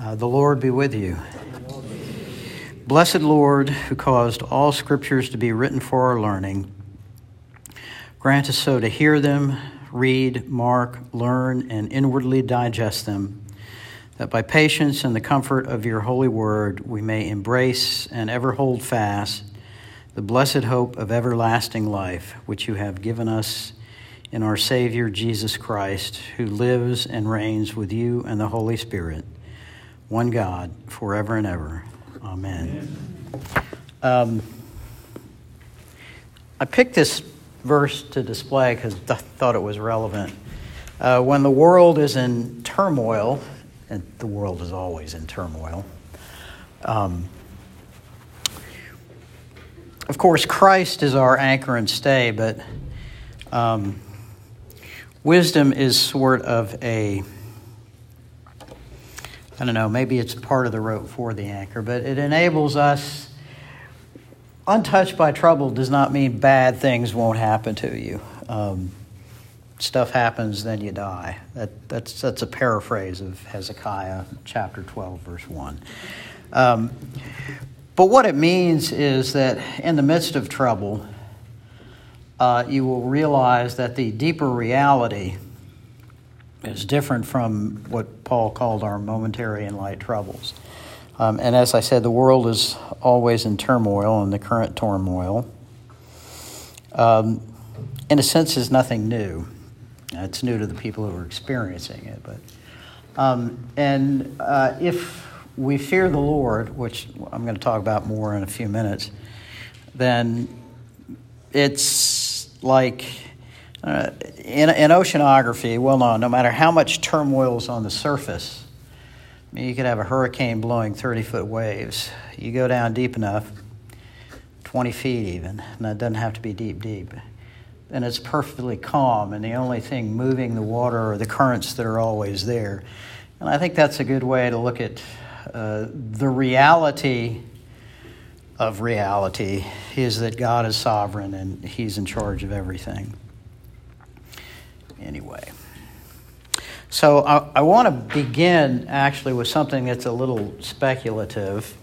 Uh, the Lord be with you. Blessed Lord, who caused all scriptures to be written for our learning, grant us so to hear them, read, mark, learn, and inwardly digest them, that by patience and the comfort of your holy word we may embrace and ever hold fast the blessed hope of everlasting life, which you have given us in our Savior Jesus Christ, who lives and reigns with you and the Holy Spirit one God, forever and ever. Amen. Um, I picked this verse to display because I thought it was relevant. Uh, when the world is in turmoil, and the world is always in turmoil, um, of course, Christ is our anchor and stay, but um, wisdom is sort of a I don't know, maybe it's part of the rope for the anchor, but it enables us. Untouched by trouble does not mean bad things won't happen to you. Um, stuff happens, then you die. That, that's, that's a paraphrase of Hezekiah chapter 12, verse 1. Um, but what it means is that in the midst of trouble, uh, you will realize that the deeper reality is different from what Paul called our momentary and light troubles. Um, and as I said, the world is always in turmoil, and the current turmoil, um, in a sense, is nothing new. It's new to the people who are experiencing it. But um, and uh, if we fear the Lord, which I'm going to talk about more in a few minutes, then it's like uh, in, in oceanography, well known, no matter how much turmoil is on the surface, I mean, you could have a hurricane blowing 30 foot waves. You go down deep enough, 20 feet even, and that doesn't have to be deep, deep. And it's perfectly calm, and the only thing moving the water are the currents that are always there. And I think that's a good way to look at uh, the reality of reality is that God is sovereign and He's in charge of everything anyway. So I, I want to begin actually with something that's a little speculative.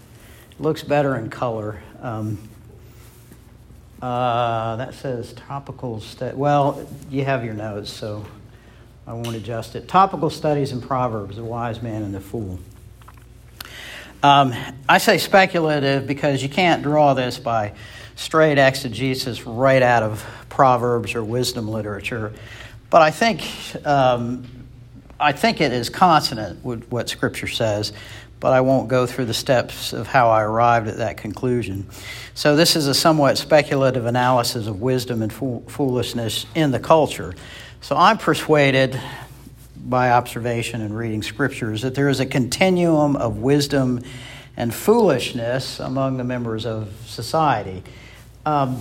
It looks better in color. Um, uh, that says topical study. Well, you have your notes, so I won't adjust it. Topical studies in Proverbs, the wise man and the fool. Um, I say speculative because you can't draw this by straight exegesis right out of Proverbs or wisdom literature. But I think, um, I think it is consonant with what Scripture says, but I won't go through the steps of how I arrived at that conclusion. So, this is a somewhat speculative analysis of wisdom and fool- foolishness in the culture. So, I'm persuaded by observation and reading scriptures that there is a continuum of wisdom and foolishness among the members of society. Um,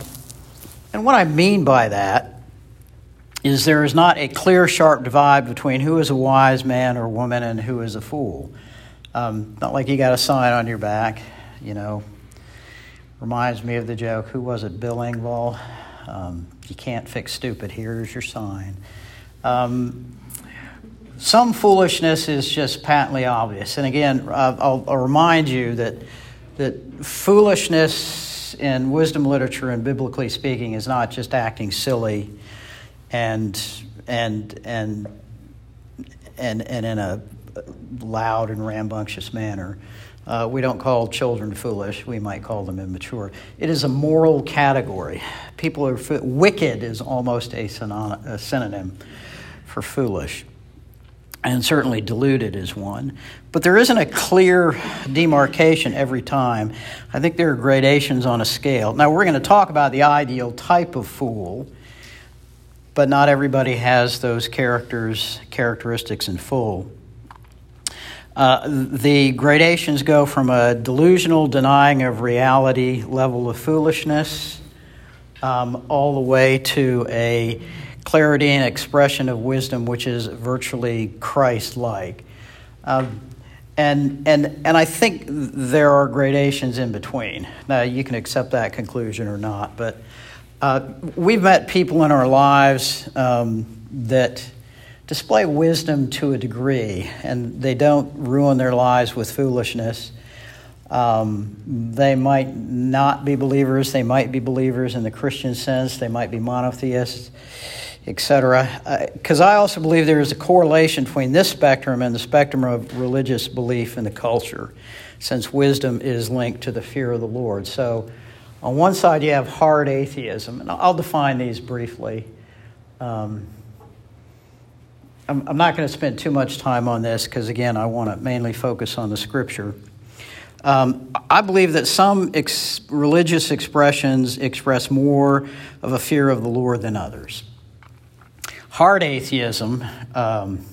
and what I mean by that is there is not a clear, sharp divide between who is a wise man or woman and who is a fool. Um, not like you got a sign on your back, you know. Reminds me of the joke who was it, Bill Engvall? Um, you can't fix stupid, here's your sign. Um, some foolishness is just patently obvious. And again, I'll, I'll remind you that, that foolishness in wisdom literature and biblically speaking is not just acting silly and and and and and in a loud and rambunctious manner. Uh, we don't call children foolish. We might call them immature. It is a moral category. People are wicked is almost a, synon- a synonym for foolish, and certainly deluded is one. But there isn't a clear demarcation every time. I think there are gradations on a scale. Now we're going to talk about the ideal type of fool but not everybody has those characters characteristics in full. Uh, the gradations go from a delusional denying of reality level of foolishness um, all the way to a clarity and expression of wisdom which is virtually Christ like. Um, and, and, and I think there are gradations in between. Now, you can accept that conclusion or not, but uh, we've met people in our lives um, that display wisdom to a degree, and they don't ruin their lives with foolishness. Um, they might not be believers. They might be believers in the Christian sense. They might be monotheists, etc. Because uh, I also believe there is a correlation between this spectrum and the spectrum of religious belief in the culture, since wisdom is linked to the fear of the Lord. So, on one side, you have hard atheism, and I'll define these briefly. Um, I'm, I'm not going to spend too much time on this because, again, I want to mainly focus on the scripture. Um, I believe that some ex- religious expressions express more of a fear of the Lord than others. Hard atheism, um,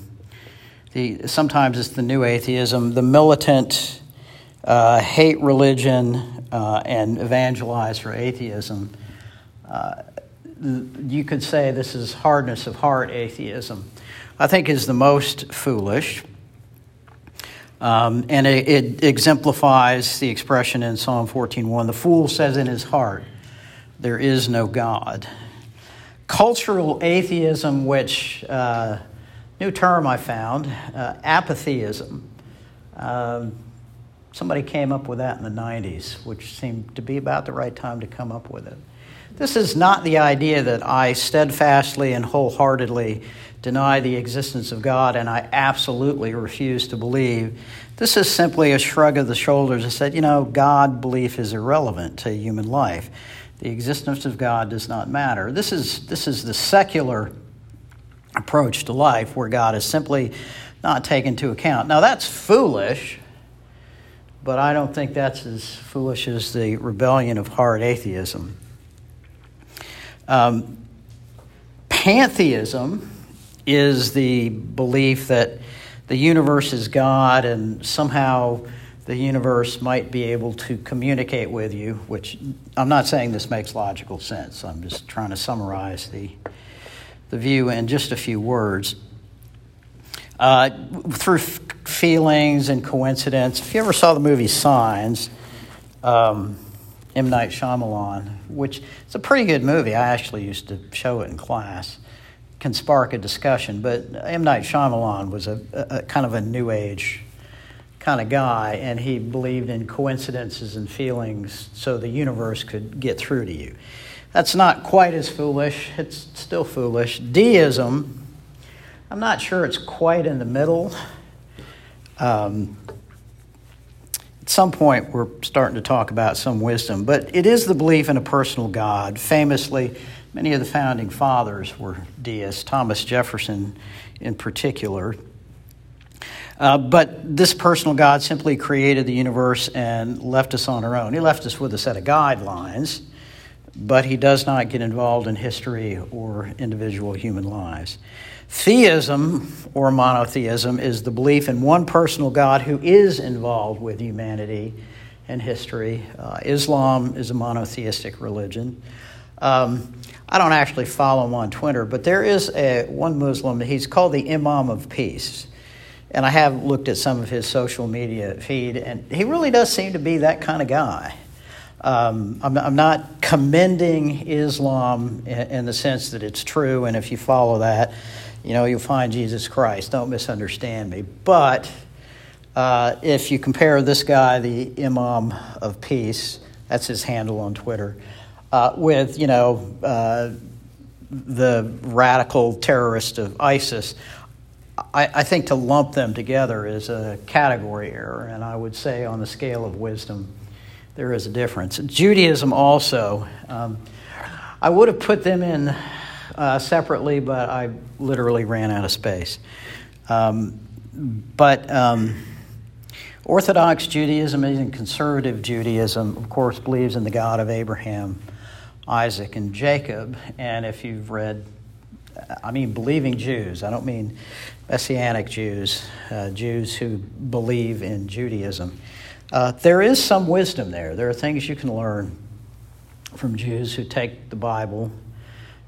the, sometimes it's the new atheism, the militant uh, hate religion uh, and evangelize for atheism. Uh, you could say this is hardness of heart atheism. I think is the most foolish. Um, and it, it, exemplifies the expression in Psalm 14:1. The fool says in his heart, "There is no God." Cultural atheism, which uh, new term I found, uh, apatheism. Um, somebody came up with that in the 90s, which seemed to be about the right time to come up with it. This is not the idea that I steadfastly and wholeheartedly deny the existence of God and I absolutely refuse to believe. This is simply a shrug of the shoulders that said, you know, God belief is irrelevant to human life. The existence of God does not matter. This is, this is the secular approach to life where God is simply not taken into account. Now, that's foolish, but I don't think that's as foolish as the rebellion of hard atheism. Um, pantheism is the belief that the universe is God and somehow the universe might be able to communicate with you, which I'm not saying this makes logical sense. I'm just trying to summarize the, the view in just a few words. Uh, through feelings and coincidence, if you ever saw the movie Signs, um, M. Night Shyamalan, which is a pretty good movie. I actually used to show it in class can spark a discussion. But M. Night Shyamalan was a, a, a, kind of a new age kind of guy, and he believed in coincidences and feelings so the universe could get through to you. That's not quite as foolish. It's still foolish. Deism, I'm not sure it's quite in the middle. Um, at some point, we're starting to talk about some wisdom, but it is the belief in a personal God. Famously, Many of the founding fathers were deists, Thomas Jefferson in particular. Uh, but this personal God simply created the universe and left us on our own. He left us with a set of guidelines, but he does not get involved in history or individual human lives. Theism or monotheism is the belief in one personal God who is involved with humanity and history. Uh, Islam is a monotheistic religion. Um, I don't actually follow him on Twitter, but there is a, one Muslim, he's called the Imam of Peace. And I have looked at some of his social media feed, and he really does seem to be that kind of guy. Um, I'm, I'm, not commending Islam in, in, the sense that it's true, and if you follow that, you know, you'll find Jesus Christ. Don't misunderstand me. But uh, if you compare this guy, the Imam of Peace, that's his handle on Twitter, uh, with, you know, uh, the radical terrorist of ISIS, I, I, think to lump them together is a category error, and I would say on the scale of wisdom, there is a difference. Judaism also, um, I would have put them in uh, separately, but I literally ran out of space. Um, but um, Orthodox Judaism and conservative Judaism, of course, believes in the God of Abraham, Isaac and Jacob. And if you've read, I mean, believing Jews, I don't mean Messianic Jews, uh, Jews who believe in Judaism. Uh, there is some wisdom there. There are things you can learn from Jews who take the Bible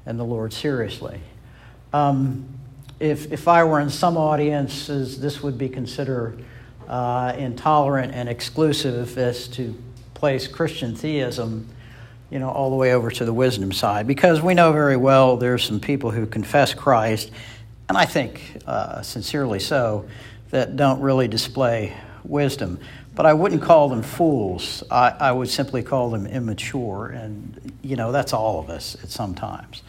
and the Lord seriously. Um, if, if I were in some audiences, this would be considered uh, intolerant and exclusive as to place Christian theism you know, all the way over to the wisdom side because we know very well there's some people who confess Christ and I think uh, sincerely so, that don't really display wisdom. But I wouldn't call them fools. I, I would simply call them immature. And, you know, that's all of us at some times.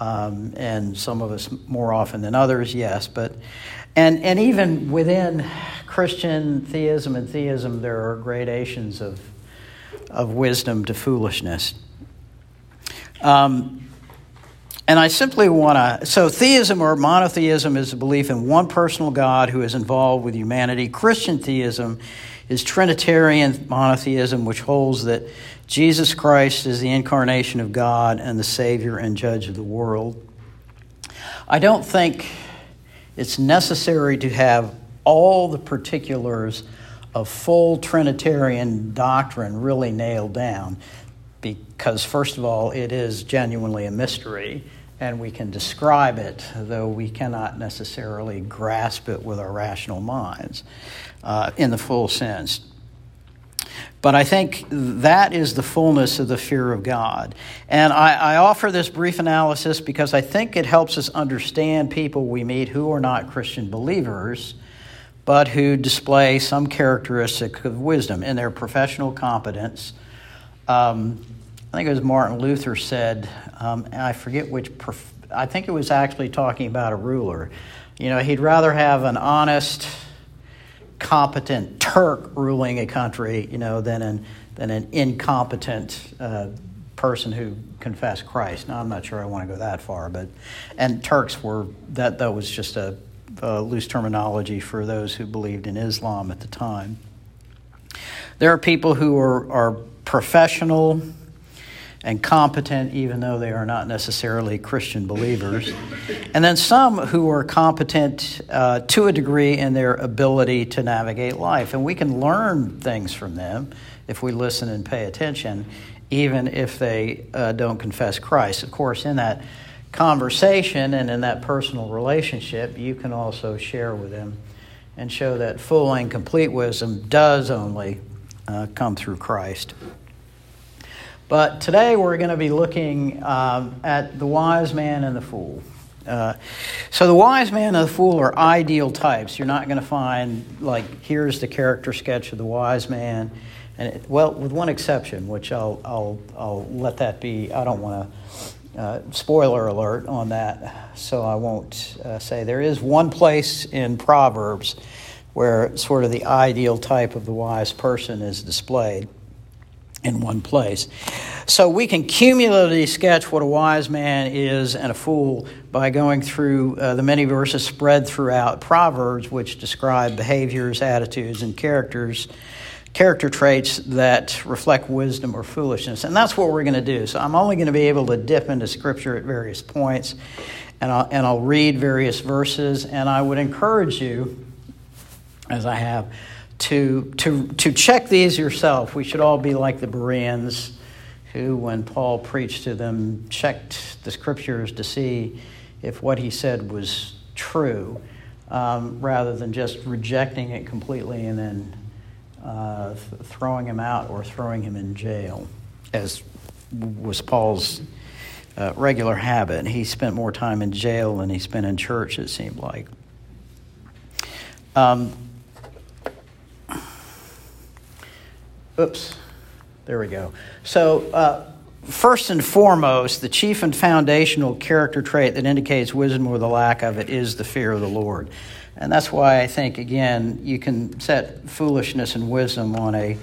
Um, and some of us more often than others, yes. But, and, and even within Christian theism and theism, there are gradations of, of wisdom to foolishness. Um, and I simply want to. So, theism or monotheism is a belief in one personal God who is involved with humanity. Christian theism is Trinitarian monotheism, which holds that Jesus Christ is the incarnation of God and the Savior and Judge of the world. I don't think it's necessary to have all the particulars of full Trinitarian doctrine really nailed down because, first of all, it is genuinely a mystery and we can describe it, though we cannot necessarily grasp it with our rational minds uh, in the full sense. But I think that is the fullness of the fear of God. And I, I, offer this brief analysis because I think it helps us understand people we meet who are not Christian believers, but who display some characteristic of wisdom in their professional competence. Um, I think it was Martin Luther said, um, I forget which, prof- I think it was actually talking about a ruler. You know, he'd rather have an honest, competent Turk ruling a country, you know, than an, than an incompetent uh, person who confessed Christ. Now, I'm not sure I want to go that far, but, and Turks were, that, that was just a, a loose terminology for those who believed in Islam at the time. There are people who are, are professional, and competent, even though they are not necessarily Christian believers. And then some who are competent uh, to a degree in their ability to navigate life. And we can learn things from them if we listen and pay attention, even if they uh, don't confess Christ. Of course, in that conversation and in that personal relationship, you can also share with them and show that full and complete wisdom does only uh, come through Christ. But today we're going to be looking um, at the wise man and the fool. Uh, so the wise man and the fool are ideal types. You're not going to find like here's the character sketch of the wise man, and it, well, with one exception, which I'll I'll I'll let that be. I don't want to uh, spoiler alert on that, so I won't uh, say there is one place in Proverbs where sort of the ideal type of the wise person is displayed in one place. So we can cumulatively sketch what a wise man is and a fool by going through uh, the many verses spread throughout Proverbs, which describe behaviors, attitudes, and characters, character traits that reflect wisdom or foolishness. And that's what we're going to do. So I'm only going to be able to dip into Scripture at various points, and I'll, and I'll read various verses, and I would encourage you, as I have, to, to, to check these yourself. We should all be like the Bereans who, when Paul preached to them, checked the scriptures to see if what he said was true, um, rather than just rejecting it completely and then uh, th- throwing him out or throwing him in jail, as was Paul's uh, regular habit. He spent more time in jail than he spent in church, it seemed like. Um, Oops, there we go. So, uh, first and foremost, the chief and foundational character trait that indicates wisdom or the lack of it is the fear of the Lord. And that's why I think, again, you can set foolishness and wisdom on a,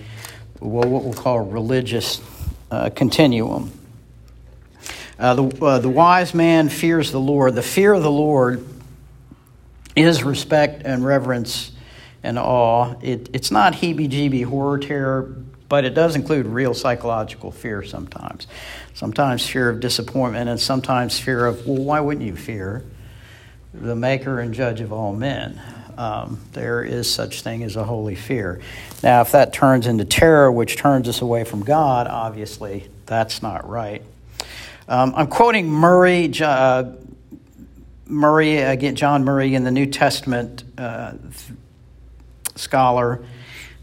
well, what we'll call religious uh, continuum. Uh, the, uh, the wise man fears the Lord. The fear of the Lord is respect and reverence and awe. It, it's not heebie jeebie horror terror, but it does include real psychological fear sometimes. Sometimes fear of disappointment, and sometimes fear of, well, why wouldn't you fear the maker and judge of all men? Um, there is such thing as a holy fear. Now, if that turns into terror, which turns us away from God, obviously that's not right. Um, I'm quoting Murray, uh, Murray again, John Murray in the New Testament uh, scholar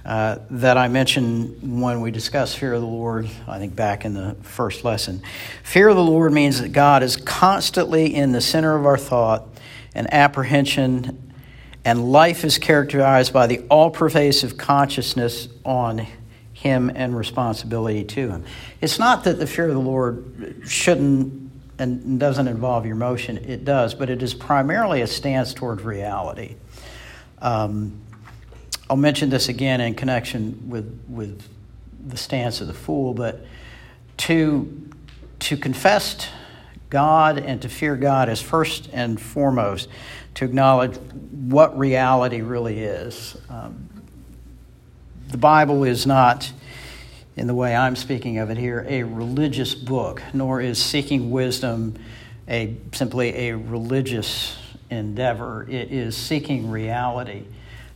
uh, that I mentioned when we discussed fear of the Lord, I think back in the first lesson. Fear of the Lord means that God is constantly in the center of our thought and apprehension, and life is characterized by the all pervasive consciousness on Him and responsibility to Him. It's not that the fear of the Lord shouldn't and doesn't involve your motion, it does, but it is primarily a stance toward reality. Um, I'll mention this again in connection with, with the stance of the fool, but to, to confess God and to fear God is first and foremost to acknowledge what reality really is. Um, the Bible is not, in the way I'm speaking of it here, a religious book, nor is seeking wisdom a simply a religious endeavor. It is seeking reality.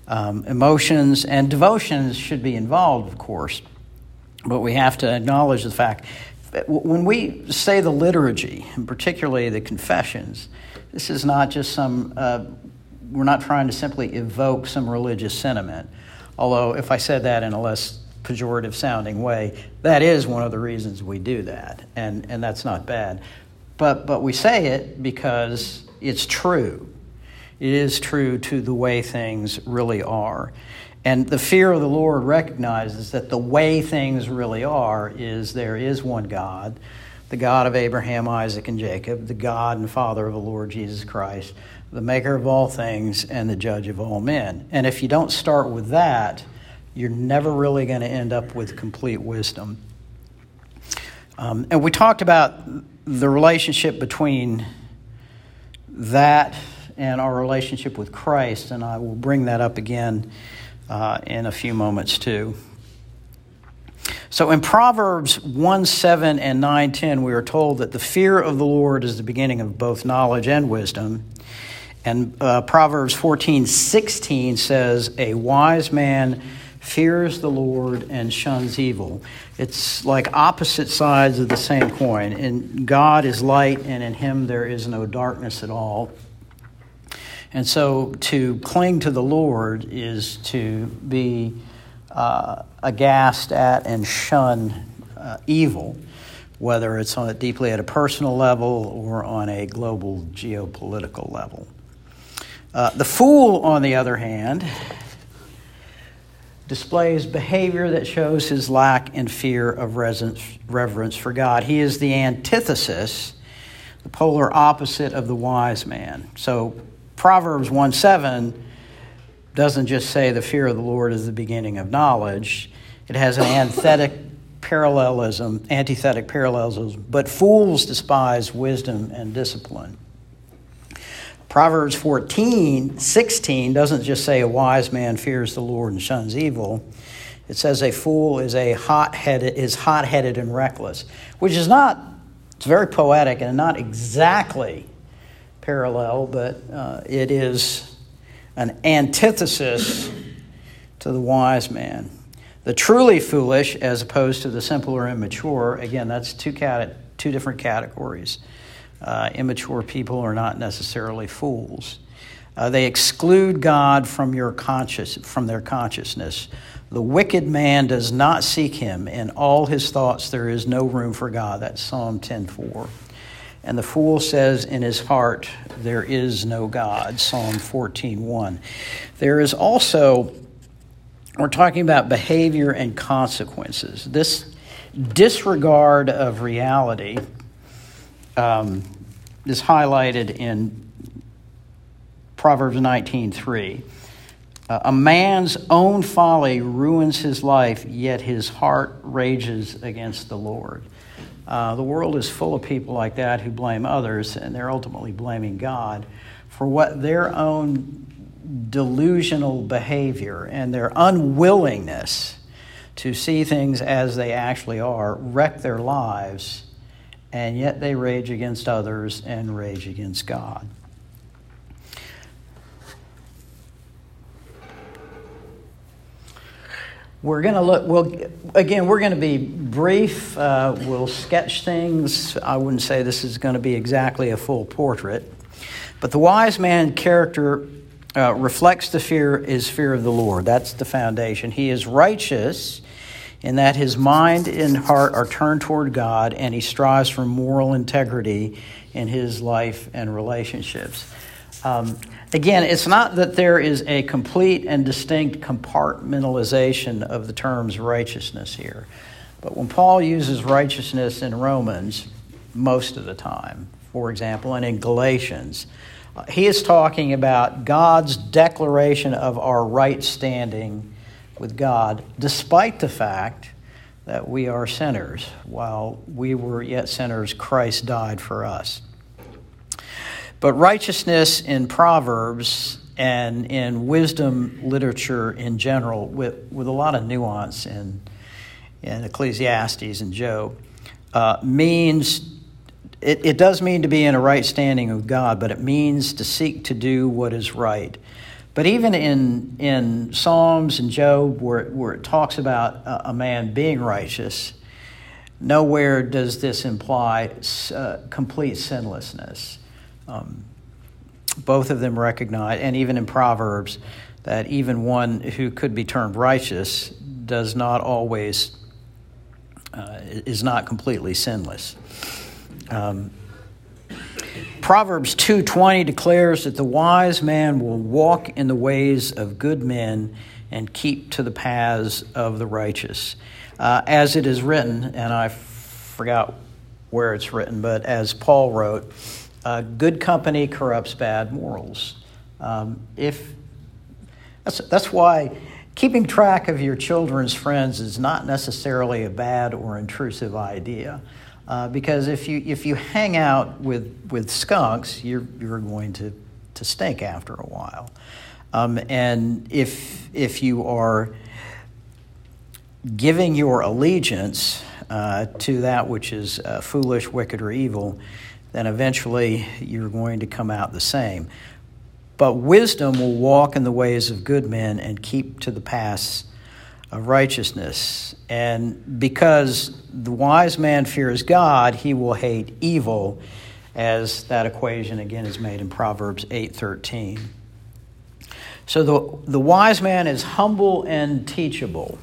Um, emotions and devotions should be involved, of course, but we have to acknowledge the fact that when we say the liturgy, and particularly the confessions, this is not just some, uh, we're not trying to simply evoke some religious sentiment. Although, if I said that in a less pejorative sounding way, that is one of the reasons we do that, and, and that's not bad. But, but we say it because it's true. It is true to the way things really are. And the fear of the Lord recognizes that the way things really are is there is one God, the God of Abraham, Isaac, and Jacob, the God and Father of the Lord Jesus Christ, the maker of all things and the judge of all men. And if you don't start with that, you're never really going to end up with complete wisdom. Um, and we talked about the relationship between that and our relationship with Christ, and I will bring that up again uh, in a few moments too. So in Proverbs 1 7 and 9 10, we are told that the fear of the Lord is the beginning of both knowledge and wisdom. And uh, Proverbs 14 16 says, A wise man fears the Lord and shuns evil. It's like opposite sides of the same coin. And God is light, and in him there is no darkness at all. And so to cling to the Lord is to be uh, aghast at and shun uh, evil, whether it's on deeply at a personal level or on a global geopolitical level. Uh, the fool, on the other hand, displays behavior that shows his lack and fear of reverence for God. He is the antithesis, the polar opposite of the wise man. So Proverbs 1 7 doesn't just say the fear of the Lord is the beginning of knowledge, it has an antithetic parallelism, antithetic parallelism, but fools despise wisdom and discipline. Proverbs 14, 16 doesn't just say a wise man fears the Lord and shuns evil. It says a fool is a hot-headed is hot-headed and reckless, which is not it's very poetic and not exactly parallel, but uh, it is an antithesis to the wise man. The truly foolish, as opposed to the simple or immature, again, that's two, cat- two different categories. Uh, immature people are not necessarily fools. Uh, they exclude God from your conscious from their consciousness. The wicked man does not seek him. In all his thoughts there is no room for God. That's Psalm 10:4. And the fool says in his heart, There is no God. Psalm 14:1. There is also, we're talking about behavior and consequences. This disregard of reality um, is highlighted in Proverbs 19:3. Uh, a man's own folly ruins his life, yet his heart rages against the Lord. Uh, the world is full of people like that who blame others, and they're ultimately blaming God for what their own delusional behavior and their unwillingness to see things as they actually are wreck their lives, and yet they rage against others and rage against God. We're going to look, well, again, we're going to be brief. Uh, we'll sketch things. I wouldn't say this is going to be exactly a full portrait. But the wise man character uh, reflects the fear, is fear of the Lord. That's the foundation. He is righteous in that his mind and heart are turned toward God and he strives for moral integrity in his life and relationships. Um, again, it's not that there is a complete and distinct compartmentalization of the terms righteousness here. But when Paul uses righteousness in Romans, most of the time, for example, and in Galatians, uh, he is talking about God's declaration of our right standing with God, despite the fact that we are sinners. While we were yet sinners, Christ died for us. But righteousness in Proverbs and in wisdom literature in general, with, with a lot of nuance in, in Ecclesiastes and Job, uh, means it, it does mean to be in a right standing with God, but it means to seek to do what is right. But even in, in Psalms and Job, where, where it talks about a, a man being righteous, nowhere does this imply uh, complete sinlessness. Um, both of them recognize, and even in Proverbs, that even one who could be termed righteous does not always, uh, is not completely sinless. Um, Proverbs 2:20 declares that the wise man will walk in the ways of good men and keep to the paths of the righteous. Uh, as it is written, and I forgot where it's written, but as Paul wrote, uh, good company corrupts bad morals. Um, if that's, that's why keeping track of your children's friends is not necessarily a bad or intrusive idea. Uh, because if you, if you hang out with, with skunks, you're, you're going to, to stink after a while. Um, and if, if you are giving your allegiance uh, to that which is uh, foolish, wicked, or evil, then eventually you're going to come out the same. But wisdom will walk in the ways of good men and keep to the paths of righteousness. And because the wise man fears God, he will hate evil, as that equation again is made in Proverbs 8:13. So the, the wise man is humble and teachable.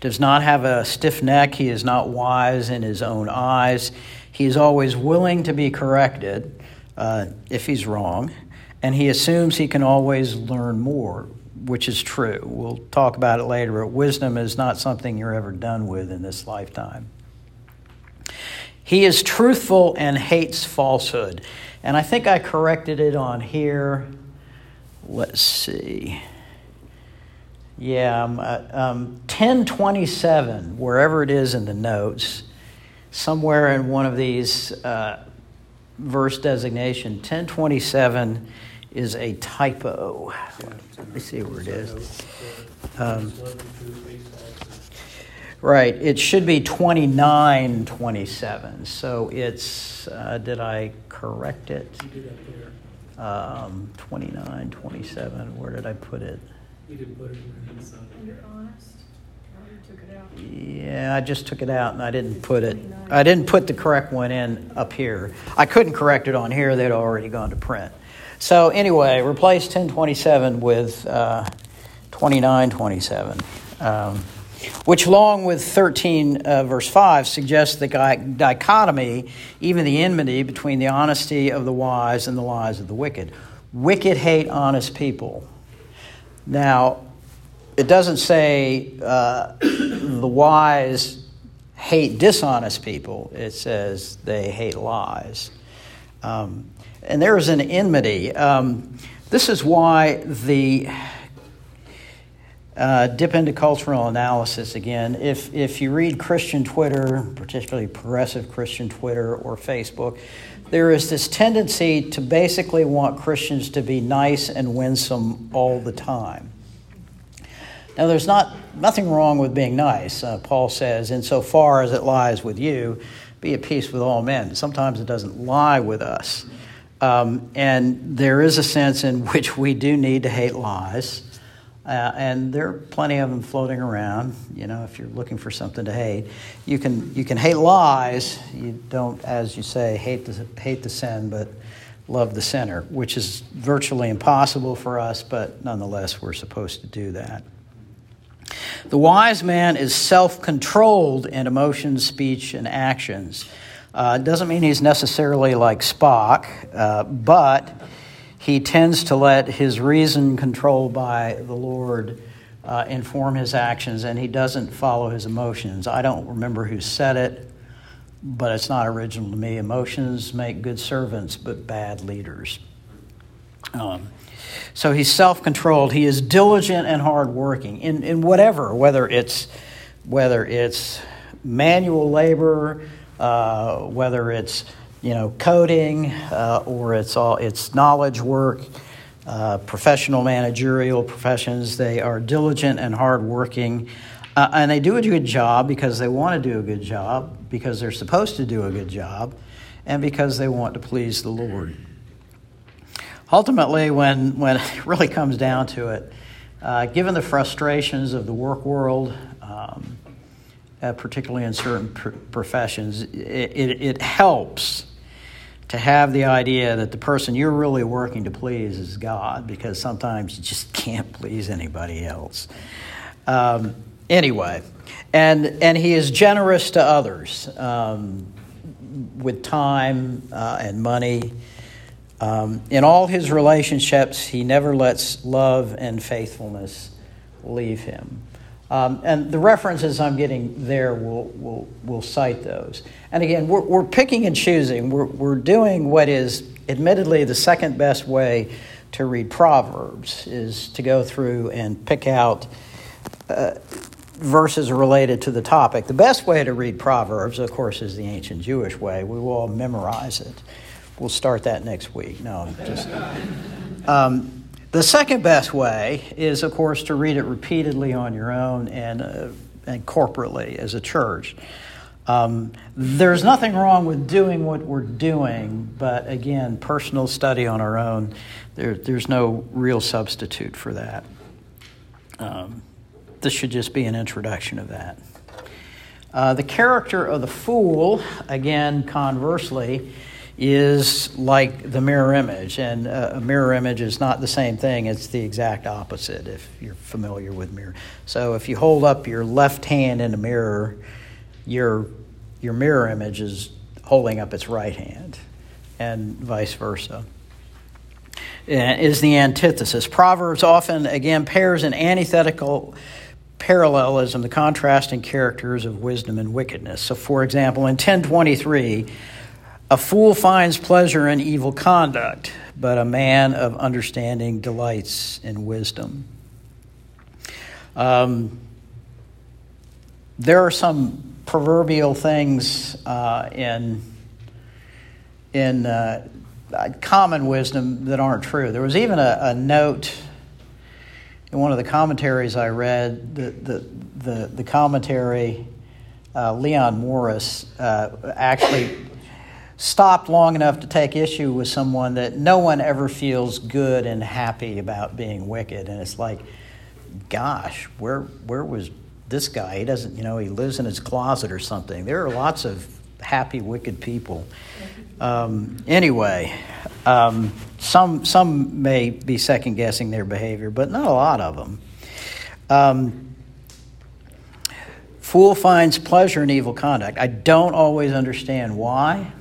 Does not have a stiff neck. He is not wise in his own eyes. He is always willing to be corrected uh, if he's wrong, and he assumes he can always learn more which is true. We'll talk about it later, but wisdom is not something you're ever done with in this lifetime. He is truthful and hates falsehood. And I think I corrected it on here. Let's see. Yeah, um, uh, um, 1027, wherever it is in the notes, somewhere in one of these uh, verse designation, 1027 is a typo. Let me see where it is. Um, right, it should be 2927. So it's, uh, did I correct it? Um, 2927, where did I put it? You didn't put it Under honest? Yeah, I just took it out and I didn't put it. I didn't put the correct one in up here. I couldn't correct it on here; they'd already gone to print. So anyway, replace 1027 with uh, 2927, um, which along with 13 uh, verse 5 suggests the dichotomy, even the enmity between the honesty of the wise and the lies of the wicked. Wicked hate honest people. Now, it doesn't say uh, the wise hate dishonest people. It says they hate lies. Um, and there is an enmity. Um, this is why the uh, dip into cultural analysis again. If, if you read Christian Twitter, particularly progressive Christian Twitter or Facebook, there is this tendency to basically want Christians to be nice and winsome all the time. Now, there's not nothing wrong with being nice. Uh, Paul says, insofar as it lies with you, be at peace with all men. Sometimes it doesn't lie with us. Um, and there is a sense in which we do need to hate lies. Uh, and there are plenty of them floating around. You know, if you're looking for something to hate, you can you can hate lies. You don't, as you say, hate the hate the sin, but love the sinner, which is virtually impossible for us. But nonetheless, we're supposed to do that. The wise man is self-controlled in emotions, speech, and actions. Uh, doesn't mean he's necessarily like Spock, uh, but he tends to let his reason, controlled by the Lord, uh, inform his actions, and he doesn't follow his emotions. I don't remember who said it, but it's not original to me. Emotions make good servants, but bad leaders. Um, so he's self controlled. He is diligent and hardworking in, in whatever, whether it's, whether it's manual labor, uh, whether it's you know coding uh, or it's all it's knowledge work uh, professional managerial professions. They are diligent and hardworking. Uh, and they do a good job because they want to do a good job, because they're supposed to do a good job, and because they want to please the Lord. Ultimately, when, when it really comes down to it, uh, given the frustrations of the work world, um, uh, particularly in certain pr- professions, it, it, it helps to have the idea that the person you're really working to please is God, because sometimes you just can't please anybody else. Um, anyway, and and he is generous to others um, with time uh, and money. Um, in all his relationships, he never lets love and faithfulness leave him. Um, and the references I'm getting there will, will, will cite those. And again, we're, we're picking and choosing. We're, we're doing what is admittedly the second best way to read Proverbs is to go through and pick out uh, verses related to the topic. The best way to read Proverbs, of course, is the ancient Jewish way. We will all memorize it. We'll start that next week. No, just. Um, the second best way is, of course, to read it repeatedly on your own and, uh, and corporately as a church. Um, there's nothing wrong with doing what we're doing, but again, personal study on our own, there, there's no real substitute for that. Um, this should just be an introduction of that. Uh, the character of the fool, again, conversely, is like the mirror image. And uh, a mirror image is not the same thing, it's the exact opposite if you're familiar with mirror. So if you hold up your left hand in a mirror, your, your mirror image is holding up its right hand, and vice versa. Is the antithesis. Proverbs often, again, pairs an antithetical parallelism, the contrasting characters of wisdom and wickedness. So, for example, in 1023, a fool finds pleasure in evil conduct, but a man of understanding delights in wisdom. Um, there are some proverbial things uh, in in uh, common wisdom that aren't true. There was even a, a, note in one of the commentaries I read. The the the, the commentary uh, Leon Morris uh, actually stopped long enough to take issue with someone that no one ever feels good and happy about being wicked. And it's like, gosh, where, where was this guy? He doesn't, you know, he lives in his closet or something. There are lots of happy, wicked people. Um, anyway, um, some, some may be second guessing their behavior, but not a lot of them. Um, fool finds pleasure in evil conduct. I don't always understand why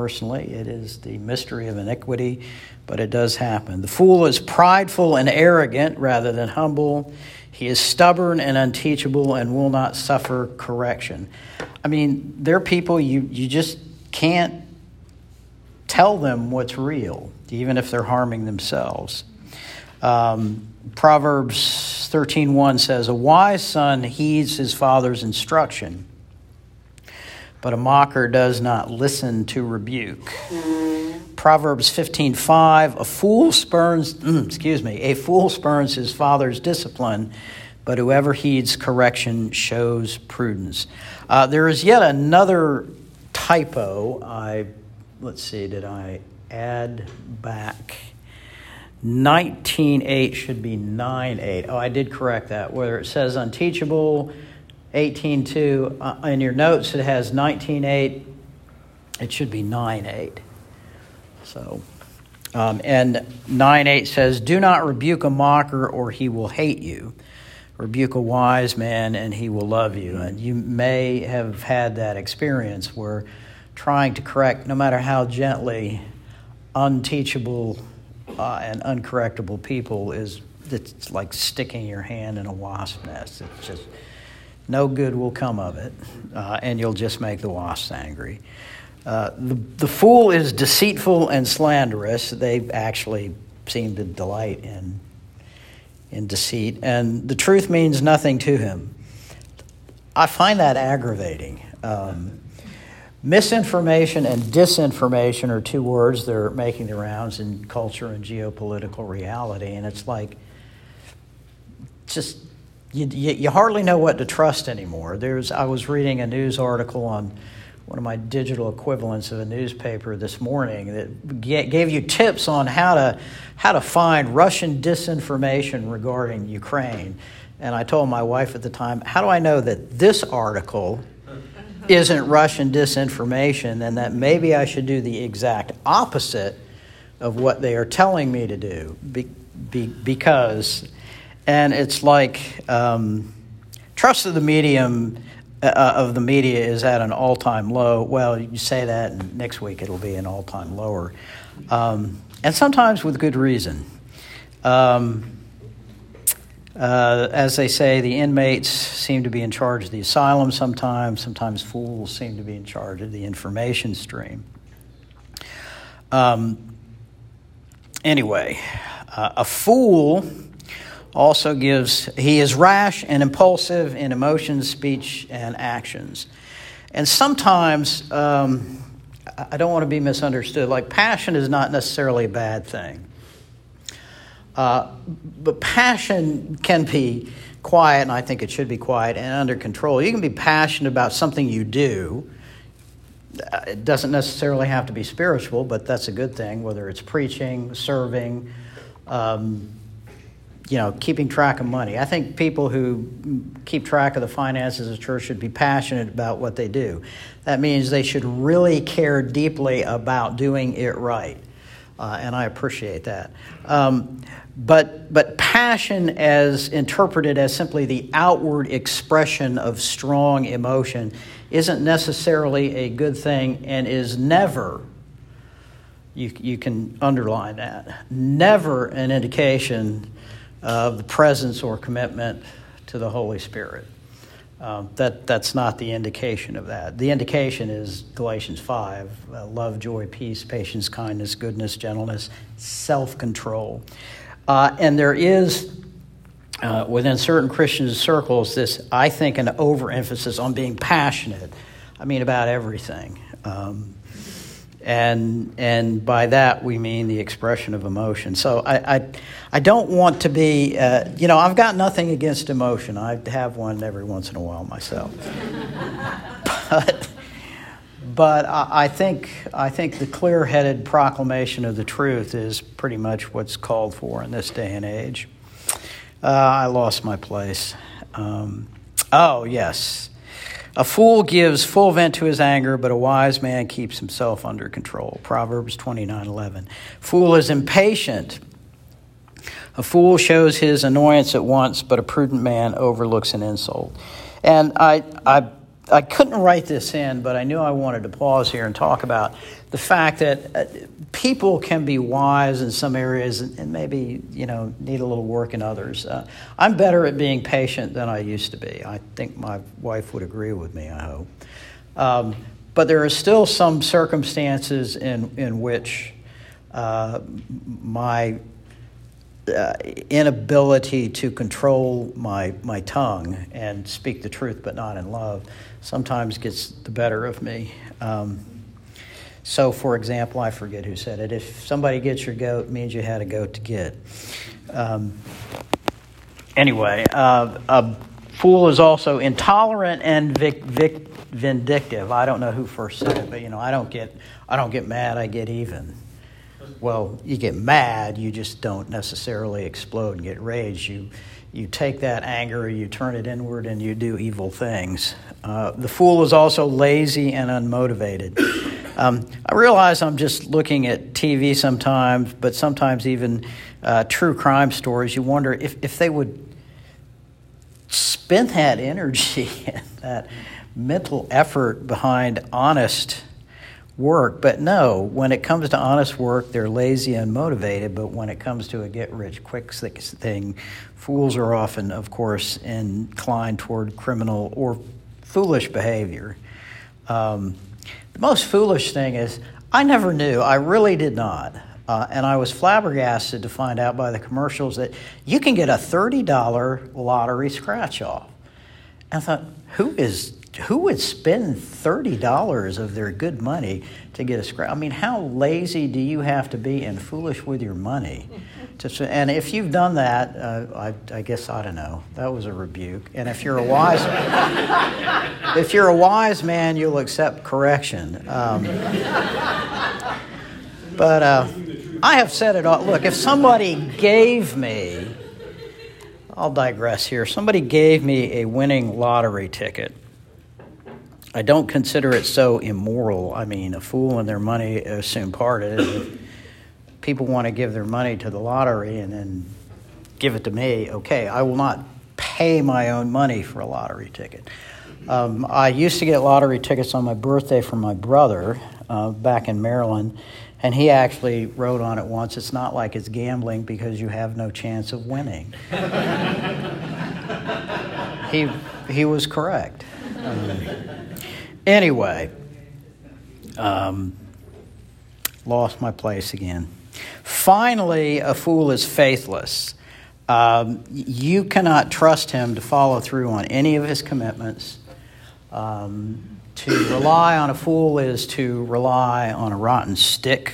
personally. It is the mystery of iniquity, but it does happen. The fool is prideful and arrogant rather than humble. He is stubborn and unteachable and will not suffer correction. I mean, there are people you, you just can't tell them what's real, even if they're harming themselves. Um, Proverbs 13:1 says, "A wise son heeds his father's instruction." But a mocker does not listen to rebuke. Proverbs 15:5 A fool spurns mm, excuse me, a fool spurns his father's discipline, but whoever heeds correction shows prudence. Uh, there is yet another typo. I let's see, did I add back 19.8 should be 9.8. Oh, I did correct that. Where it says unteachable, 18.2. Uh, in your notes, it has 19.8. It should be 9.8. So, um, and 9.8 says, Do not rebuke a mocker, or he will hate you. Rebuke a wise man, and he will love you. And you may have had that experience where trying to correct, no matter how gently, unteachable, uh, and uncorrectable people is it's like sticking your hand in a wasp nest. It's just no good will come of it, uh, and you'll just make the wasps angry. Uh, the, the fool is deceitful and slanderous. They actually seem to delight in, in deceit, and the truth means nothing to him. I find that aggravating. Um, misinformation and disinformation are two words that are making the rounds in culture and geopolitical reality, and it's like just you, you, you, hardly know what to trust anymore. There's, I was reading a news article on one of my digital equivalents of a newspaper this morning that gave you tips on how to, how to find Russian disinformation regarding Ukraine. And I told my wife at the time, How do I know that this article isn't Russian disinformation and that maybe I should do the exact opposite of what they are telling me to do? Be, be, because and it's like um, trust of the medium uh, of the media is at an all-time low. Well, you say that, and next week it'll be an all-time lower, um, and sometimes with good reason. Um, uh, as they say, the inmates seem to be in charge of the asylum sometimes. Sometimes fools seem to be in charge of the information stream. Um, anyway, uh, a fool also gives, he is rash and impulsive in emotions, speech, and actions. And sometimes, um, I don't want to be misunderstood, like passion is not necessarily a bad thing. Uh, but passion can be quiet, and I think it should be quiet and under control. You can be passionate about something you do. Uh, it doesn't necessarily have to be spiritual, but that's a good thing, whether it's preaching, serving, um, you know, keeping track of money. I think people who keep track of the finances of the church should be passionate about what they do. That means they should really care deeply about doing it right. Uh, and I appreciate that. Um, but, but passion, as interpreted as simply the outward expression of strong emotion, isn't necessarily a good thing and is never, you, you can underline that, never an indication of the presence or commitment to the Holy Spirit. Um, that, that's not the indication of that. The indication is Galatians 5 uh, love, joy, peace, patience, kindness, goodness, gentleness, self control. Uh, and there is, uh, within certain Christian circles, this, I think, an overemphasis on being passionate. I mean, about everything. Um, and and by that we mean the expression of emotion. So I I, I don't want to be uh, you know I've got nothing against emotion. I have one every once in a while myself, but but I, I think I think the clear-headed proclamation of the truth is pretty much what's called for in this day and age. Uh, I lost my place. Um, oh yes. A fool gives full vent to his anger, but a wise man keeps himself under control. Proverbs 29:11. Fool is impatient. A fool shows his annoyance at once, but a prudent man overlooks an insult. And I, I, I couldn't write this in, but I knew I wanted to pause here and talk about the fact that uh, people can be wise in some areas and maybe you know need a little work in others. Uh, I'm better at being patient than I used to be. I think my wife would agree with me. I hope. Um, but there are still some circumstances in in which uh, my uh, inability to control my my tongue and speak the truth, but not in love, sometimes gets the better of me. Um, so, for example, I forget who said it. If somebody gets your goat, it means you had a goat to get. Um, anyway, uh, a fool is also intolerant and vic- vic- vindictive. I don't know who first said it, but you know, I don't get, I don't get mad. I get even. Well, you get mad. You just don't necessarily explode and get rage. You you take that anger, you turn it inward, and you do evil things. Uh, the fool is also lazy and unmotivated. Um, I realize I'm just looking at TV sometimes, but sometimes even uh, true crime stories. You wonder if, if they would spend that energy and that mental effort behind honest work. But no, when it comes to honest work, they're lazy and motivated. But when it comes to a get rich quick thing, fools are often, of course, inclined toward criminal or foolish behavior. Um, the most foolish thing is, I never knew, I really did not. Uh, and I was flabbergasted to find out by the commercials that you can get a $30 lottery scratch off. And I thought, who is who would spend $30 of their good money to get a scratch? I mean, how lazy do you have to be and foolish with your money? To, and if you've done that, uh, I, I, guess I don't know. That was a rebuke. And if you're a wise, if you're a wise man, you'll accept correction. Um, but uh, I have said it all. Look, if somebody gave me, I'll digress here. Somebody gave me a winning lottery ticket I don't consider it so immoral. I mean, a fool and their money is soon parted. If people want to give their money to the lottery and then give it to me, okay, I will not pay my own money for a lottery ticket. Um, I used to get lottery tickets on my birthday from my brother uh, back in Maryland, and he actually wrote on it once it's not like it's gambling because you have no chance of winning. he, he was correct. Um, Anyway, um, lost my place again. Finally, a fool is faithless. Um, you cannot trust him to follow through on any of his commitments. Um, to rely on a fool is to rely on a rotten stick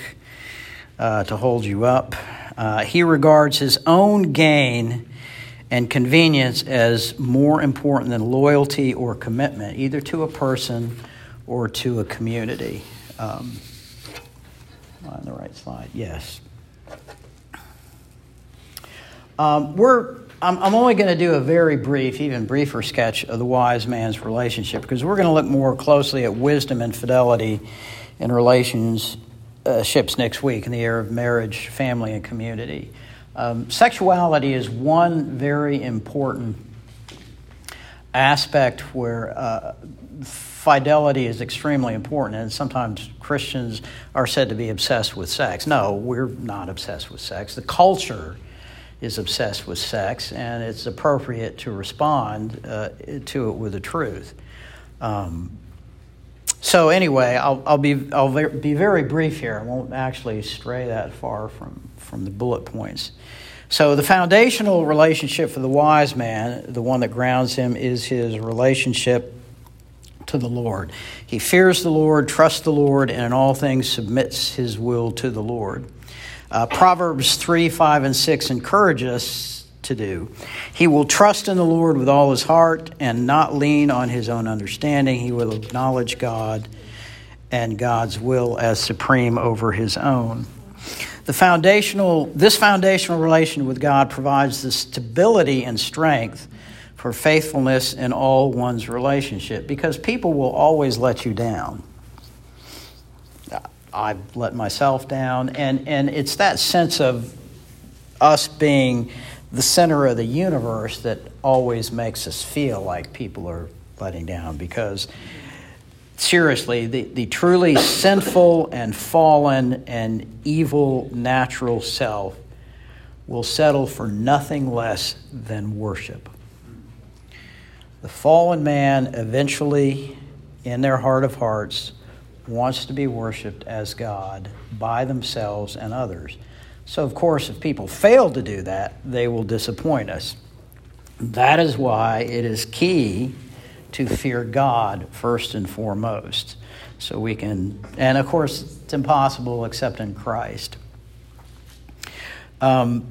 uh, to hold you up. Uh, he regards his own gain and convenience as more important than loyalty or commitment, either to a person or to a community. Um, on the right slide, yes. Um, we're, I'm, I'm only going to do a very brief, even briefer sketch of the wise man's relationship because we're going to look more closely at wisdom and fidelity in relationships next week in the area of marriage, family, and community. Um, sexuality is one very important aspect where uh, fidelity is extremely important, and sometimes Christians are said to be obsessed with sex. No, we're not obsessed with sex. The culture is obsessed with sex, and it's appropriate to respond uh, to it with the truth. Um, so anyway, I'll, I'll, be I'll be very brief here. I won't actually stray that far from from the bullet points. So the foundational relationship for the wise man, the one that grounds him, is his relationship to the Lord. He fears the Lord, trusts the Lord, and in all things submits his will to the Lord. Uh, Proverbs 3, 5, and 6 encourage us to do. He will trust in the Lord with all his heart and not lean on his own understanding. He will acknowledge God and God's will as supreme over his own. The foundational, this foundational relation with God provides the stability and strength for faithfulness in all one's relationship because people will always let you down. I've let myself down, and, and it's that sense of us being the center of the universe that always makes us feel like people are letting down because seriously the, the truly sinful and fallen and evil natural self will settle for nothing less than worship the fallen man eventually in their heart of hearts wants to be worshiped as god by themselves and others so, of course, if people fail to do that, they will disappoint us. That is why it is key to fear God first and foremost. So we can, and of course, it's impossible except in Christ. Um,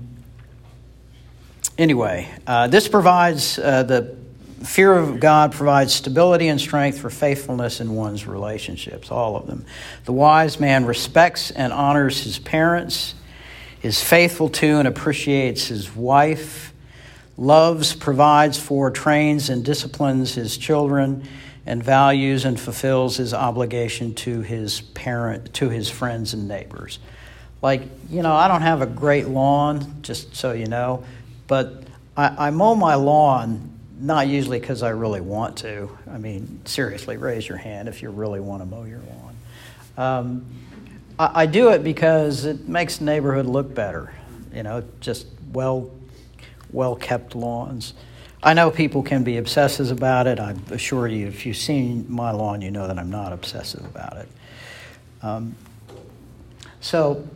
anyway, uh, this provides uh, the fear of God provides stability and strength for faithfulness in one's relationships, all of them. The wise man respects and honors his parents is faithful to and appreciates his wife, loves, provides for, trains, and disciplines his children, and values and fulfills his obligation to his parent, to his friends and neighbors. Like, you know, I don't have a great lawn, just so you know, but I, I mow my lawn not usually because I really want to. I mean, seriously, raise your hand if you really want to mow your lawn. Um, I, I do it because it makes the neighborhood look better. You know, just well, well kept lawns. I know people can be obsessive about it. I assure you, if you've seen my lawn, you know that I'm not obsessive about it. Um, so,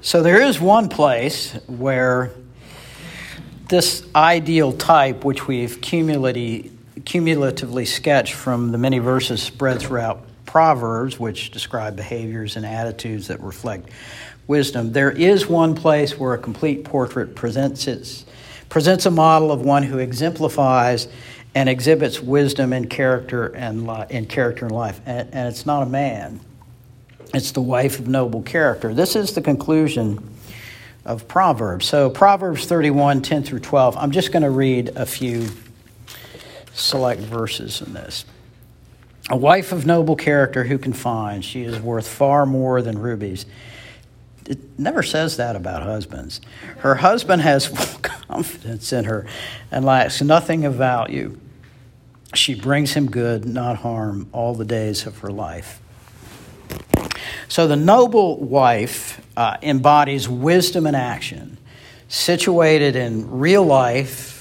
so there is one place where this ideal type, which we've cumulatively, cumulatively sketched from the many verses spread throughout Proverbs, which describe behaviors and attitudes that reflect wisdom, there is one place where a complete portrait presents, its, presents a model of one who exemplifies and exhibits wisdom in character and li- in character and life. And, and it's not a man; it's the wife of noble character. This is the conclusion of Proverbs. So Proverbs 31, 10 through 12. I'm just going to read a few select verses in this. A wife of noble character who can find? She is worth far more than rubies. It never says that about husbands. Her husband has full confidence in her and lacks nothing of value. She brings him good, not harm, all the days of her life. So the noble wife uh, embodies wisdom in action, situated in real life,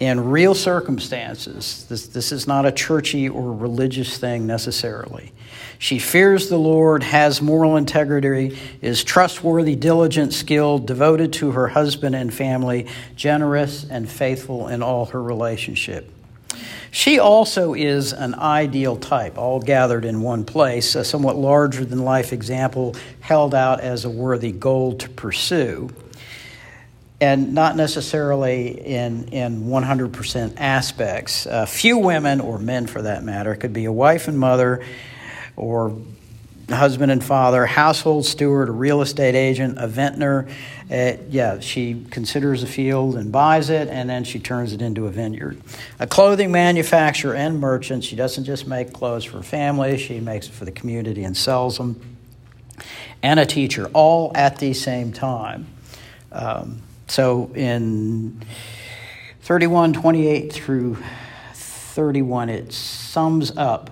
in real circumstances. This, this is not a churchy or religious thing necessarily. She fears the Lord, has moral integrity, is trustworthy, diligent, skilled, devoted to her husband and family, generous and faithful in all her relationship. She also is an ideal type, all gathered in one place, a somewhat larger than life example held out as a worthy goal to pursue, and not necessarily in, in 100% aspects. Uh, few women, or men for that matter, could be a wife and mother, or husband and father, household steward, a real estate agent, a vintner. Uh, yeah, she considers a field and buys it, and then she turns it into a vineyard. A clothing manufacturer and merchant. She doesn't just make clothes for family, she makes it for the community and sells them. And a teacher, all at the same time. Um, so in 31, 28 through 31, it sums up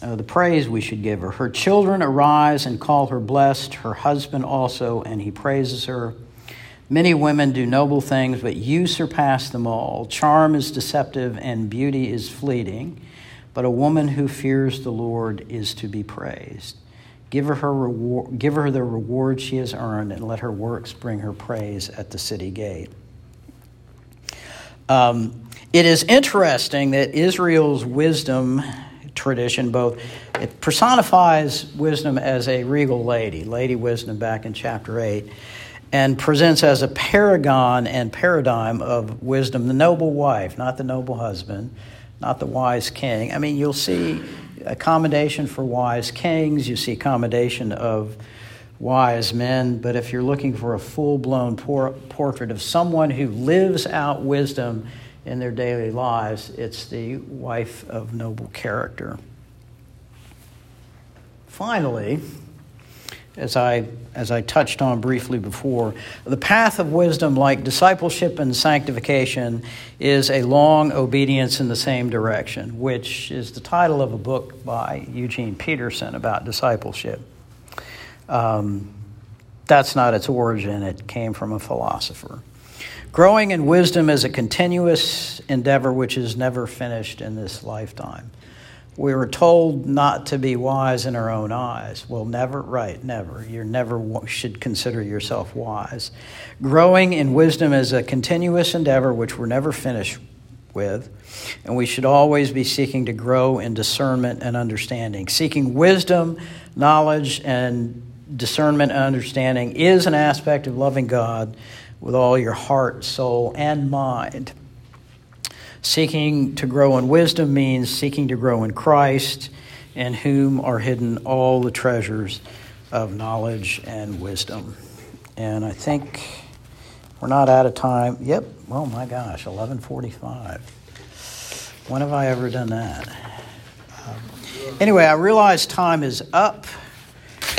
uh, the praise we should give her. Her children arise and call her blessed, her husband also, and he praises her. Many women do noble things, but you surpass them all. Charm is deceptive and beauty is fleeting, but a woman who fears the Lord is to be praised. Give her, her reward, give her the reward she has earned, and let her works bring her praise at the city gate. Um, it is interesting that Israel's wisdom tradition, both it personifies wisdom as a regal lady, Lady Wisdom back in chapter 8, and presents as a paragon and paradigm of wisdom the noble wife, not the noble husband, not the wise king. I mean, you'll see accommodation for wise kings, you see accommodation of wise men, but if you're looking for a full blown por- portrait of someone who lives out wisdom, in their daily lives, it's the wife of noble character. Finally, as I, as I touched on briefly before, the path of wisdom, like discipleship and sanctification, is a long obedience in the same direction, which is the title of a book by Eugene Peterson about discipleship. Um, that's not its origin, it came from a philosopher. Growing in wisdom is a continuous endeavor which is never finished in this lifetime. We were told not to be wise in our own eyes. Well, never, right, never. You never should consider yourself wise. Growing in wisdom is a continuous endeavor which we're never finished with, and we should always be seeking to grow in discernment and understanding. Seeking wisdom, knowledge, and discernment and understanding is an aspect of loving God with all your heart, soul, and mind. Seeking to grow in wisdom means seeking to grow in Christ, in whom are hidden all the treasures of knowledge and wisdom. And I think we're not out of time. Yep. Oh my gosh, 11:45. When have I ever done that? Um, anyway, I realize time is up.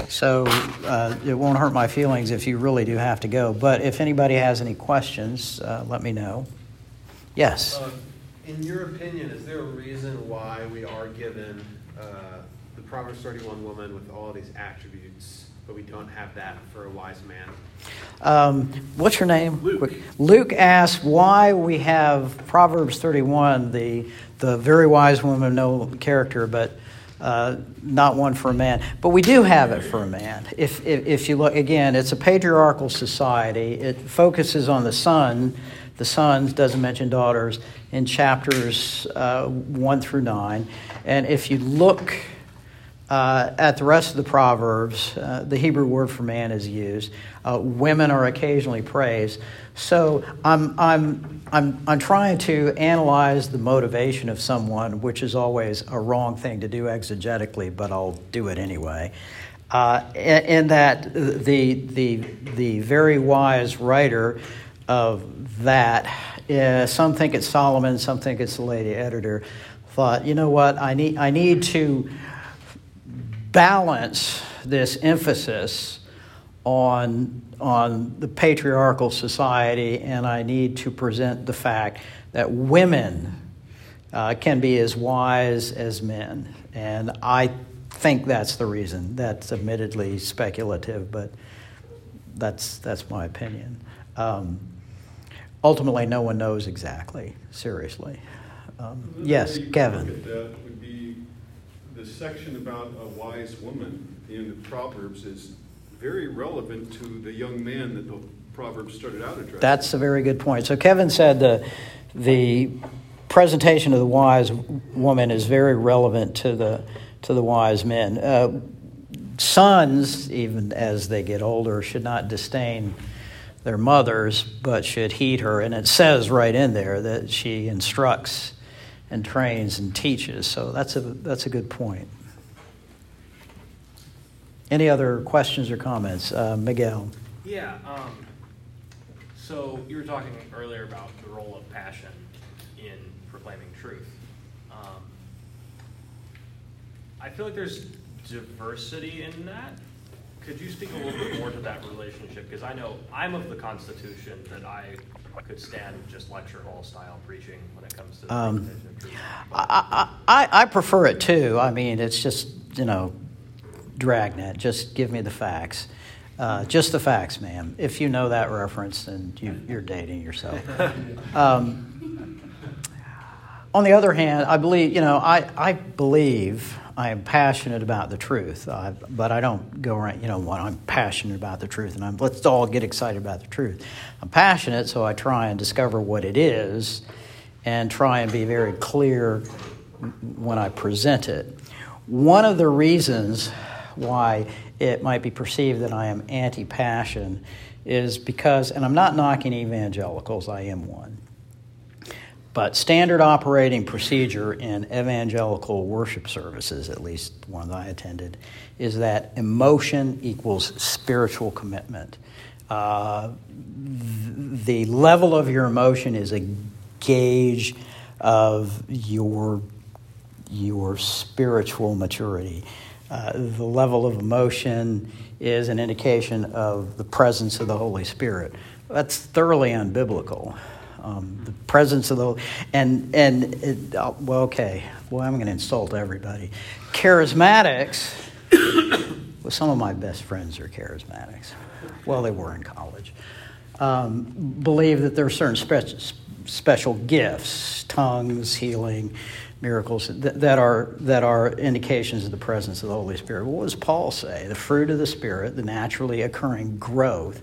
So uh, it won't hurt my feelings if you really do have to go. But if anybody has any questions, uh, let me know. Yes. Uh, In your opinion, is there a reason why we are given uh, the Proverbs 31 woman with all these attributes, but we don't have that for a wise man? Um, what's your name? Luke. Luke asked why we have Proverbs 31, the, the very wise woman, of no character, but uh, not one for a man. But we do have it for a man. If, if, if you look, again, it's a patriarchal society. It focuses on the son. The sons doesn't mention daughters in chapters uh, 1 through 9. And if you look uh, at the rest of the Proverbs, uh, the Hebrew word for man is used. Uh, women are occasionally praised. So I'm, I'm, I'm, I'm trying to analyze the motivation of someone, which is always a wrong thing to do exegetically, but I'll do it anyway. Uh, in, in that the, the, the very wise writer of that, some think it's Solomon, some think it's the lady editor, thought, you know what, I need, I need to balance this emphasis on, on the patriarchal society, and I need to present the fact that women uh, can be as wise as men. And I think that's the reason. That's admittedly speculative, but that's, that's my opinion. Um, ultimately, no one knows exactly, seriously. Um, yes, Kevin. That would be the section about a wise woman in the Proverbs is very relevant to the young man that the Proverbs started out addressing. That's a very good point. So Kevin said the the presentation of the wise woman is very relevant to the to the wise men. Uh, sons, even as they get older, should not disdain their mothers, but should heed her. And it says right in there that she instructs and trains and teaches. So that's a that's a good point. Any other questions or comments? Uh, Miguel. Yeah. Um, so you were talking earlier about the role of passion in proclaiming truth. Um, I feel like there's diversity in that. Could you speak a little bit more to that relationship? Because I know I'm of the Constitution that I could stand just lecture hall style preaching when it comes to the um. I, I, I prefer it too. I mean, it's just, you know, dragnet. Just give me the facts. Uh, just the facts, ma'am. If you know that reference, then you, are dating yourself. Um, on the other hand, I believe, you know, I, I believe I am passionate about the truth, I, but I don't go around, you know, when I'm passionate about the truth, and I'm, let's all get excited about the truth. I'm passionate, so I try and discover what it is and try and be very clear when I present it. One of the reasons why it might be perceived that I am anti passion is because, and I'm not knocking evangelicals, I am one. But standard operating procedure in evangelical worship services, at least one that I attended, is that emotion equals spiritual commitment. Uh, the level of your emotion is a gauge of your, your spiritual maturity. Uh, the level of emotion is an indication of the presence of the Holy Spirit. That's thoroughly unbiblical. Um, the presence of the and and it, uh, well, okay. Well, I'm going to insult everybody. Charismatics. well, some of my best friends are charismatics. Well, they were in college. Um, believe that there are certain spe- special gifts, tongues, healing, miracles that, that, are, that are indications of the presence of the Holy Spirit. What does Paul say? The fruit of the Spirit, the naturally occurring growth,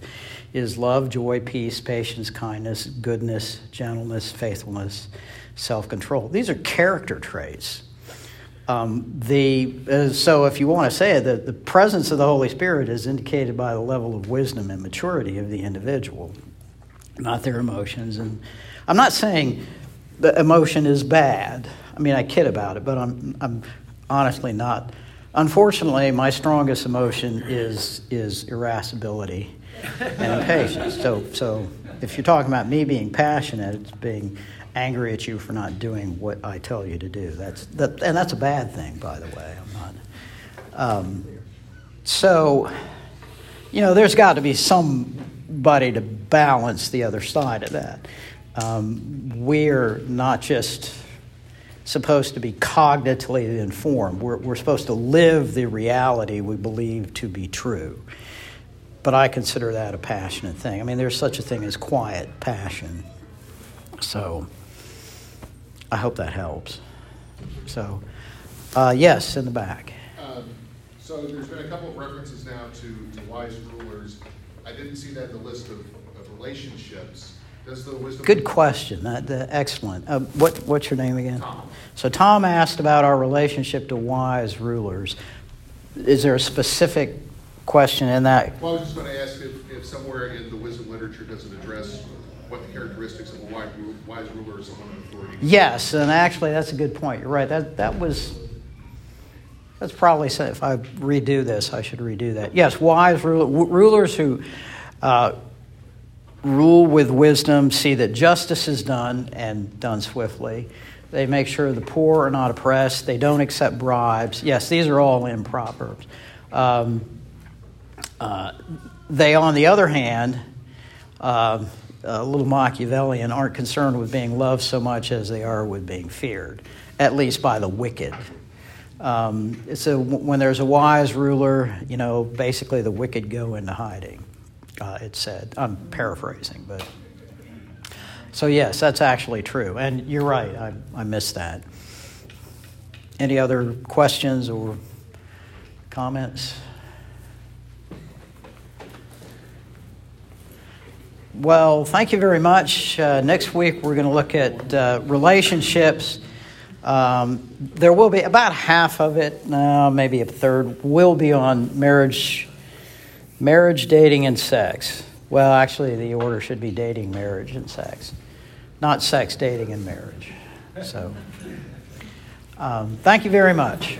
is love, joy, peace, patience, kindness, goodness, gentleness, faithfulness, self control. These are character traits. Um, the, uh, so, if you want to say it, the, the presence of the Holy Spirit is indicated by the level of wisdom and maturity of the individual, not their emotions. And I'm not saying the emotion is bad. I mean, I kid about it, but I'm, I'm honestly not. Unfortunately, my strongest emotion is, is irascibility and impatience. So, so if you're talking about me being passionate, it's being angry at you for not doing what I tell you to do. That's, that, and that's a bad thing, by the way. I'm not. Um, so, you know, there's got to be somebody to balance the other side of that. Um, we are not just supposed to be cognitively informed, we're, we're supposed to live the reality we believe to be true. But I consider that a passionate thing. I mean, there's such a thing as quiet passion. So I hope that helps. So, uh, yes, in the back. Um, So there's been a couple of references now to, to wise rulers. I didn't see that in the list of, of relationships. Does the wisdom? Good question. That, excellent. Uh, what, what's your name again? Tom. So Tom asked about our relationship to wise rulers. Is there a specific question in that? Well, I was just going to ask if, if somewhere in the wisdom literature does it address what the characteristics of a wise, wise ruler is among authority? Yes, and actually, that's a good point. You're right. That that was. That's probably if I redo this, I should redo that. Yes, wise ruler, rulers who uh, rule with wisdom, see that justice is done and done swiftly. They make sure the poor are not oppressed. They don't accept bribes. Yes, these are all in Proverbs. Um, they, on the other hand, uh, a little Machiavellian, aren't concerned with being loved so much as they are with being feared, at least by the wicked. Um, so when there's a wise ruler, you know, basically the wicked go into hiding. Uh, it said. I'm paraphrasing, but so yes, that's actually true, and you're right. I, I missed that. Any other questions or comments? Well, thank you very much. Uh, next week, we're going to look at uh, relationships. Um, there will be about half of it, no, maybe a third, will be on marriage, marriage, dating, and sex. Well, actually, the order should be dating, marriage, and sex, not sex, dating, and marriage. So, um, thank you very much.